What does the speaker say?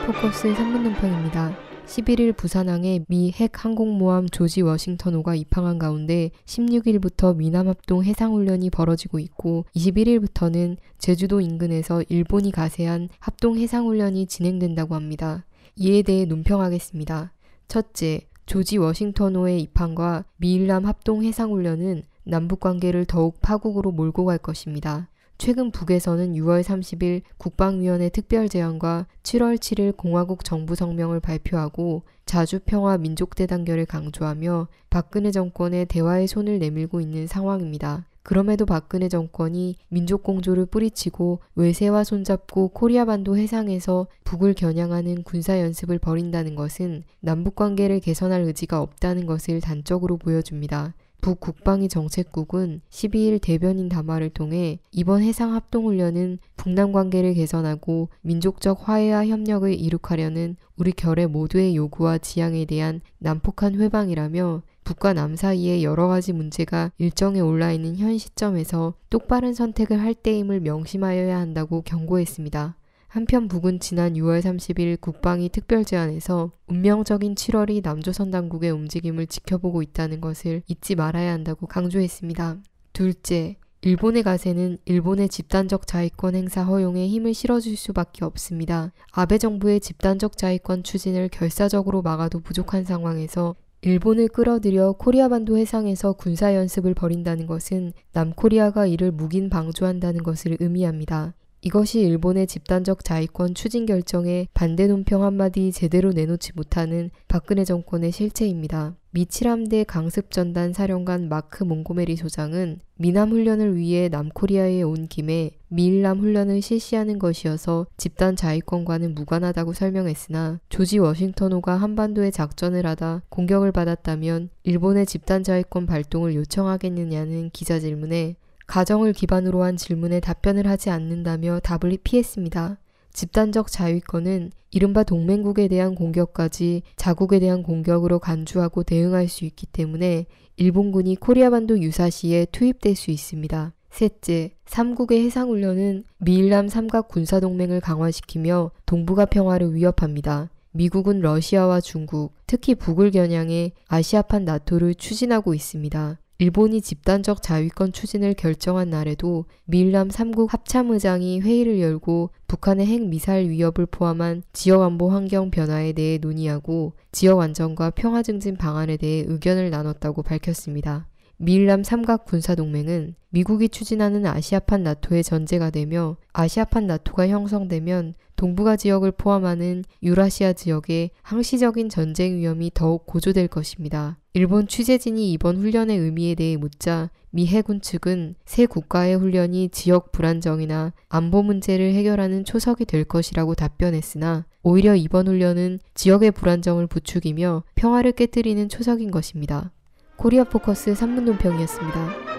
포커스 3분 논평입니다. 11일 부산항에 미 핵 항공모함 조지 워싱턴호가 입항한 가운데 16일부터 미남합동 해상훈련이 벌어지고 있고 21일부터는 제주도 인근에서 일본이 가세한 합동 해상훈련이 진행된다고 합니다. 이에 대해 논평하겠습니다. 첫째, 조지 워싱턴호의 입항과 미일남 합동 해상훈련은 남북 관계를 더욱 파국으로 몰고 갈 것입니다. 최근 북에서는 6월 30일 국방위원회 특별제안과 7월 7일 공화국 정부 성명을 발표하고 자주평화 민족대 단결을 강조하며 박근혜 정권의 대화의 손을 내밀고 있는 상황입니다. 그럼에도 박근혜 정권이 민족 공조를 뿌리치고 외세와 손잡고 코리아 반도 해상에서 북을 겨냥하는 군사 연습을 벌인다는 것은 남북 관계를 개선할 의지가 없다는 것을 단적으로 보여줍니다. 북국방위 정책국은 12일 대변인 담화를 통해 이번 해상 합동훈련은 북남 관계를 개선하고 민족적 화해와 협력을 이룩하려는 우리 결의 모두의 요구와 지향에 대한 난폭한 회방이라며 북과 남 사이에 여러 가지 문제가 일정에 올라 있는 현 시점에서 똑바른 선택을 할 때임을 명심하여야 한다고 경고했습니다. 한편 북은 지난 6월 30일 국방위 특별제안에서 운명적인 7월이 남조선 당국의 움직임을 지켜보고 있다는 것을 잊지 말아야 한다고 강조했습니다. 둘째, 일본의 가세는 일본의 집단적 자위권 행사 허용에 힘을 실어줄 수밖에 없습니다. 아베 정부의 집단적 자위권 추진을 결사적으로 막아도 부족한 상황에서 일본을 끌어들여 코리아 반도 해상에서 군사 연습을 벌인다는 것은 남코리아가 이를 묵인 방조한다는 것을 의미합니다. 이것이 일본의 집단적 자위권 추진 결정에 반대 논평 한마디 제대로 내놓지 못하는 박근혜 정권의 실체입니다. 미 7함대 강습전단 사령관 마크 몽고메리 소장은 미남 훈련을 위해 남코리아에 온 김에 미일남 훈련을 실시하는 것이어서 집단 자위권과는 무관하다고 설명했으나 조지 워싱턴호가 한반도에 작전을 하다 공격을 받았다면 일본의 집단 자위권 발동을 요청하겠느냐는 기자 질문에 가정을 기반으로 한 질문에 답변을 하지 않는다며 답을 피했습니다. 집단적 자위권은 이른바 동맹국에 대한 공격까지 자국에 대한 공격으로 간주하고 대응할 수 있기 때문에 일본군이 코리아반도 유사시에 투입될 수 있습니다. 셋째, 삼국의 해상훈련은 미일남 삼각 군사동맹을 강화시키며 동북아 평화를 위협합니다. 미국은 러시아와 중국, 특히 북을 겨냥해 아시아판 나토를 추진하고 있습니다. 일본이 집단적 자위권 추진을 결정한 날에도 밀남 3국 합참의장이 회의를 열고 북한의 핵미사일 위협을 포함한 지역 안보 환경 변화에 대해 논의하고 지역 안정과 평화 증진 방안에 대해 의견을 나눴다고 밝혔습니다. 미일남 삼각 군사동맹은 미국이 추진하는 아시아판 나토의 전제가 되며 아시아판 나토가 형성되면 동북아 지역을 포함하는 유라시아 지역에 항시적인 전쟁 위험이 더욱 고조될 것입니다. 일본 취재진이 이번 훈련의 의미에 대해 묻자 미 해군 측은 새 국가의 훈련이 지역 불안정이나 안보 문제를 해결하는 초석이 될 것이라고 답변했으나 오히려 이번 훈련은 지역의 불안정을 부추기며 평화를 깨뜨리는 초석인 것입니다. 코리아 포커스 3분 논평이었습니다.